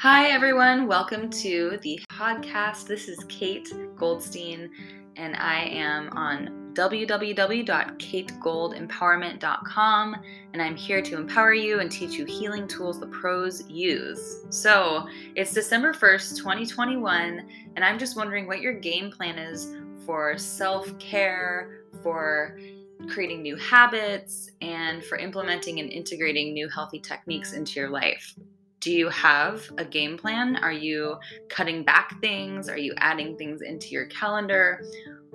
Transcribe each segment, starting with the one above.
Hi, everyone. Welcome to the podcast. This is Kate Goldstein, and I am on www.kategoldempowerment.com, and I'm here to empower you and teach you healing tools the pros use. So, it's December 1st, 2021, and I'm just wondering what your game plan is for self care, for creating new habits, and for implementing and integrating new healthy techniques into your life do you have a game plan? Are you cutting back things? Are you adding things into your calendar?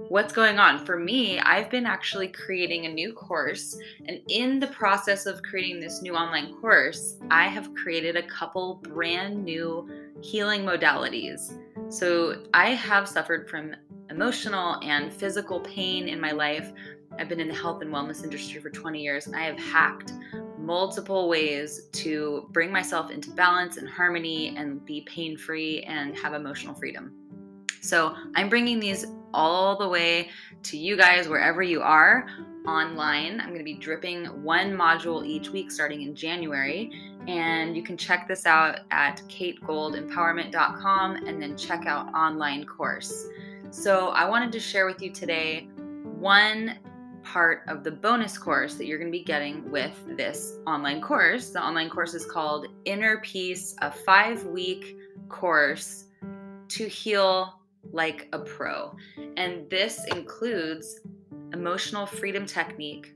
What's going on? For me, I've been actually creating a new course, and in the process of creating this new online course, I have created a couple brand new healing modalities. So, I have suffered from emotional and physical pain in my life. I've been in the health and wellness industry for 20 years, and I have hacked multiple ways to bring myself into balance and harmony and be pain free and have emotional freedom. So I'm bringing these all the way to you guys wherever you are online. I'm going to be dripping one module each week starting in January. And you can check this out at kategoldempowerment.com and then check out online course. So I wanted to share with you today one part of the bonus course that you're going to be getting with this online course. The online course is called Inner Peace, a five week course to heal like a pro. And this includes emotional freedom technique,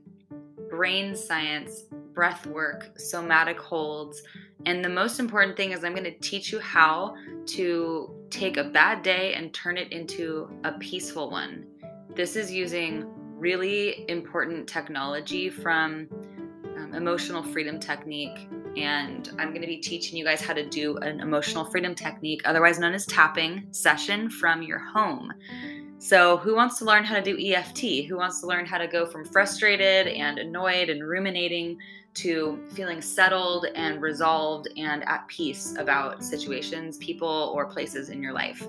brain science, breath work, somatic holds. And the most important thing is, I'm going to teach you how to take a bad day and turn it into a peaceful one. This is using really important technology from um, emotional freedom technique. And I'm going to be teaching you guys how to do an emotional freedom technique, otherwise known as tapping session from your home. So, who wants to learn how to do EFT? Who wants to learn how to go from frustrated and annoyed and ruminating to feeling settled and resolved and at peace about situations, people, or places in your life?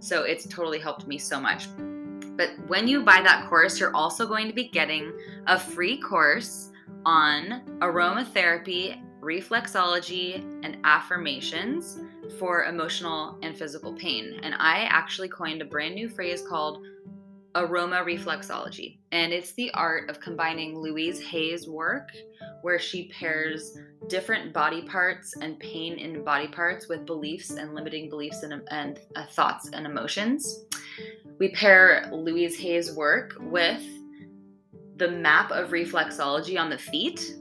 So, it's totally helped me so much. But when you buy that course, you're also going to be getting a free course on aromatherapy, reflexology, and affirmations for emotional and physical pain. And I actually coined a brand new phrase called aroma reflexology. And it's the art of combining Louise Hay's work, where she pairs different body parts and pain in body parts with beliefs and limiting beliefs and, and uh, thoughts and emotions. We pair Louise Hay's work with the map of reflexology on the feet,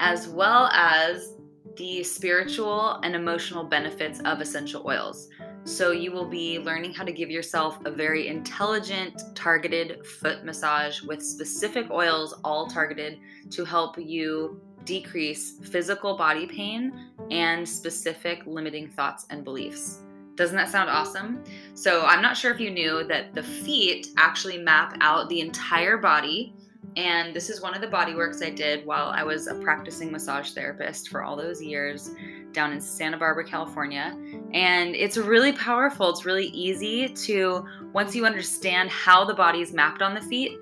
as well as the spiritual and emotional benefits of essential oils. So, you will be learning how to give yourself a very intelligent, targeted foot massage with specific oils, all targeted to help you decrease physical body pain and specific limiting thoughts and beliefs. Doesn't that sound awesome? So, I'm not sure if you knew that the feet actually map out the entire body. And this is one of the body works I did while I was a practicing massage therapist for all those years down in Santa Barbara, California. And it's really powerful. It's really easy to, once you understand how the body is mapped on the feet,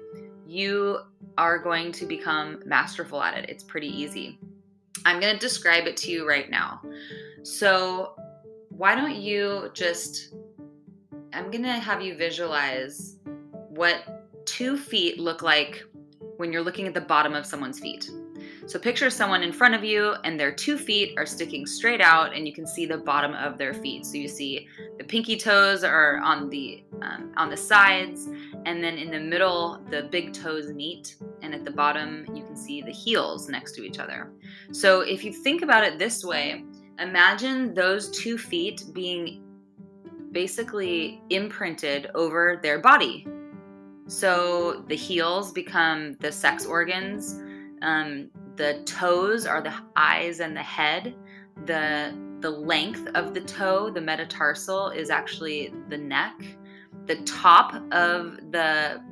you are going to become masterful at it. It's pretty easy. I'm going to describe it to you right now. So, why don't you just, I'm going to have you visualize what two feet look like when you're looking at the bottom of someone's feet. So picture someone in front of you and their two feet are sticking straight out and you can see the bottom of their feet. So you see the pinky toes are on the um, on the sides and then in the middle the big toes meet and at the bottom you can see the heels next to each other. So if you think about it this way, imagine those two feet being basically imprinted over their body. So the heels become the sex organs. Um, the toes are the eyes and the head. The the length of the toe, the metatarsal, is actually the neck. The top of the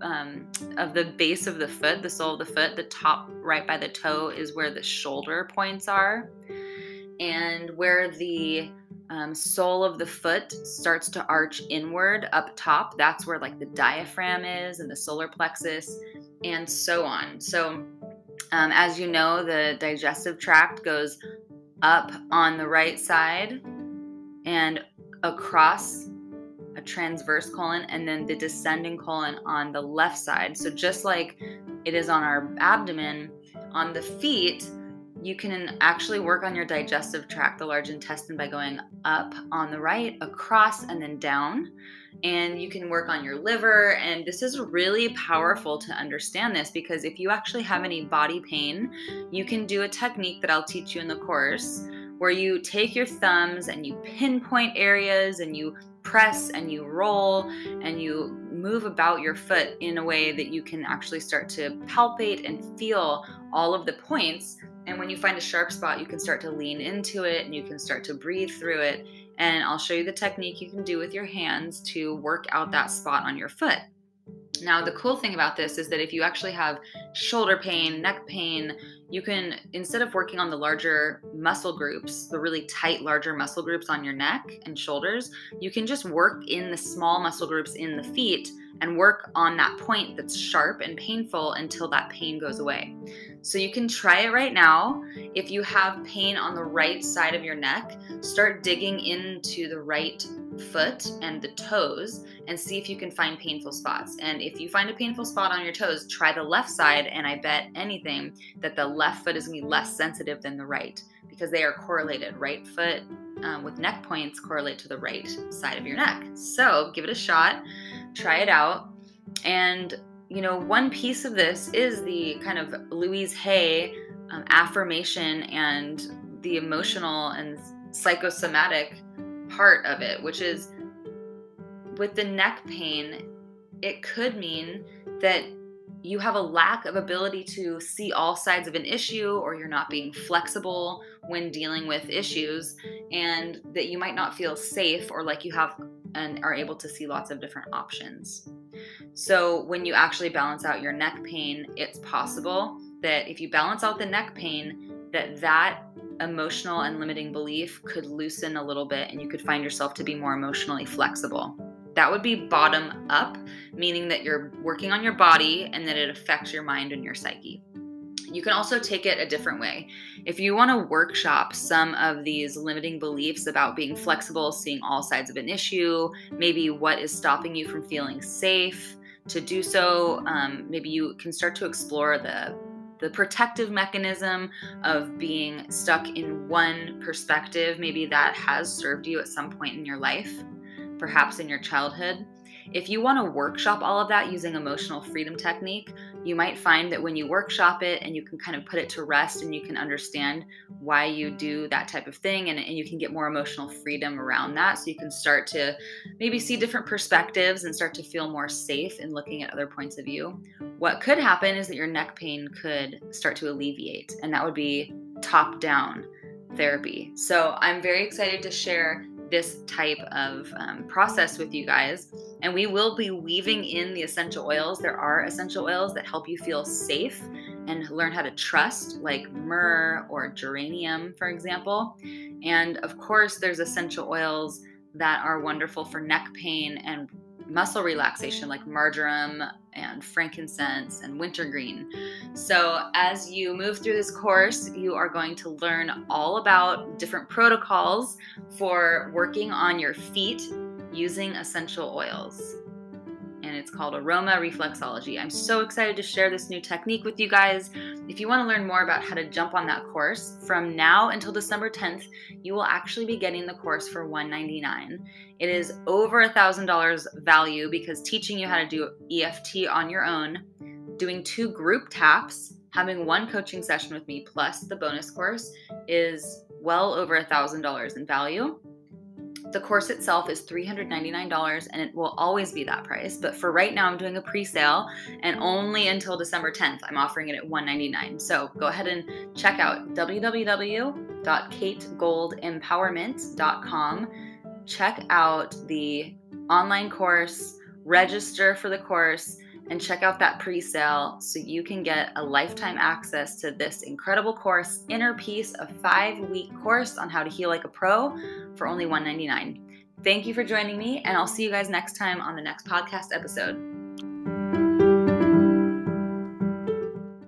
um, of the base of the foot, the sole of the foot, the top right by the toe is where the shoulder points are and where the um, sole of the foot starts to arch inward up top, that's where like the diaphragm is and the solar plexus and so on. So, um, as you know, the digestive tract goes up on the right side and across a transverse colon and then the descending colon on the left side. So just like it is on our abdomen, on the feet, you can actually work on your digestive tract, the large intestine, by going up on the right, across, and then down. And you can work on your liver. And this is really powerful to understand this because if you actually have any body pain, you can do a technique that I'll teach you in the course where you take your thumbs and you pinpoint areas and you press and you roll and you move about your foot in a way that you can actually start to palpate and feel all of the points. And when you find a sharp spot, you can start to lean into it and you can start to breathe through it. And I'll show you the technique you can do with your hands to work out that spot on your foot. Now, the cool thing about this is that if you actually have shoulder pain, neck pain, you can, instead of working on the larger muscle groups, the really tight, larger muscle groups on your neck and shoulders, you can just work in the small muscle groups in the feet and work on that point that's sharp and painful until that pain goes away. So you can try it right now. If you have pain on the right side of your neck, start digging into the right foot and the toes and see if you can find painful spots. And if you find a painful spot on your toes, try the left side. And I bet anything that the left foot is gonna be less sensitive than the right because they are correlated. Right foot um, with neck points correlate to the right side of your neck. So give it a shot, try it out. And, you know, one piece of this is the kind of Louise Hay um, affirmation and the emotional and psychosomatic part of it, which is with the neck pain, it could mean that you have a lack of ability to see all sides of an issue or you're not being flexible when dealing with issues and that you might not feel safe or like you have and are able to see lots of different options. So when you actually balance out your neck pain, it's possible that if you balance out the neck pain that that emotional and limiting belief could loosen a little bit and you could find yourself to be more emotionally flexible. That would be bottom up, meaning that you're working on your body and that it affects your mind and your psyche. You can also take it a different way. If you want to workshop some of these limiting beliefs about being flexible, seeing all sides of an issue, maybe what is stopping you from feeling safe, to do so, um, maybe you can start to explore the the protective mechanism of being stuck in one perspective. Maybe that has served you at some point in your life, perhaps in your childhood. If you want to workshop all of that using emotional freedom technique, you might find that when you workshop it and you can kind of put it to rest and you can understand why you do that type of thing and, and you can get more emotional freedom around that. So you can start to maybe see different perspectives and start to feel more safe in looking at other points of view. What could happen is that your neck pain could start to alleviate, and that would be top down therapy. So I'm very excited to share this type of um, process with you guys. And we will be weaving in the essential oils. There are essential oils that help you feel safe and learn how to trust, like myrrh or geranium, for example. And of course, there's essential oils that are wonderful for neck pain and muscle relaxation like marjoram and frankincense and wintergreen. So, as you move through this course, you are going to learn all about different protocols for working on your feet using essential oils it's called Aroma Reflexology. I'm so excited to share this new technique with you guys. If you want to learn more about how to jump on that course, from now until December 10th, you will actually be getting the course for 199. It is over a $1,000 value because teaching you how to do EFT on your own, doing two group taps, having one coaching session with me plus the bonus course is well over a $1,000 in value. The course itself is $399 and it will always be that price. But for right now, I'm doing a pre sale and only until December 10th, I'm offering it at 199. So go ahead and check out www.kategoldempowerment.com. Check out the online course, register for the course and check out that pre sale so you can get a lifetime access to this incredible course, Inner Peace, a five week course on how to heal like a pro for only 199. Thank you for joining me, and I'll see you guys next time on the next podcast episode.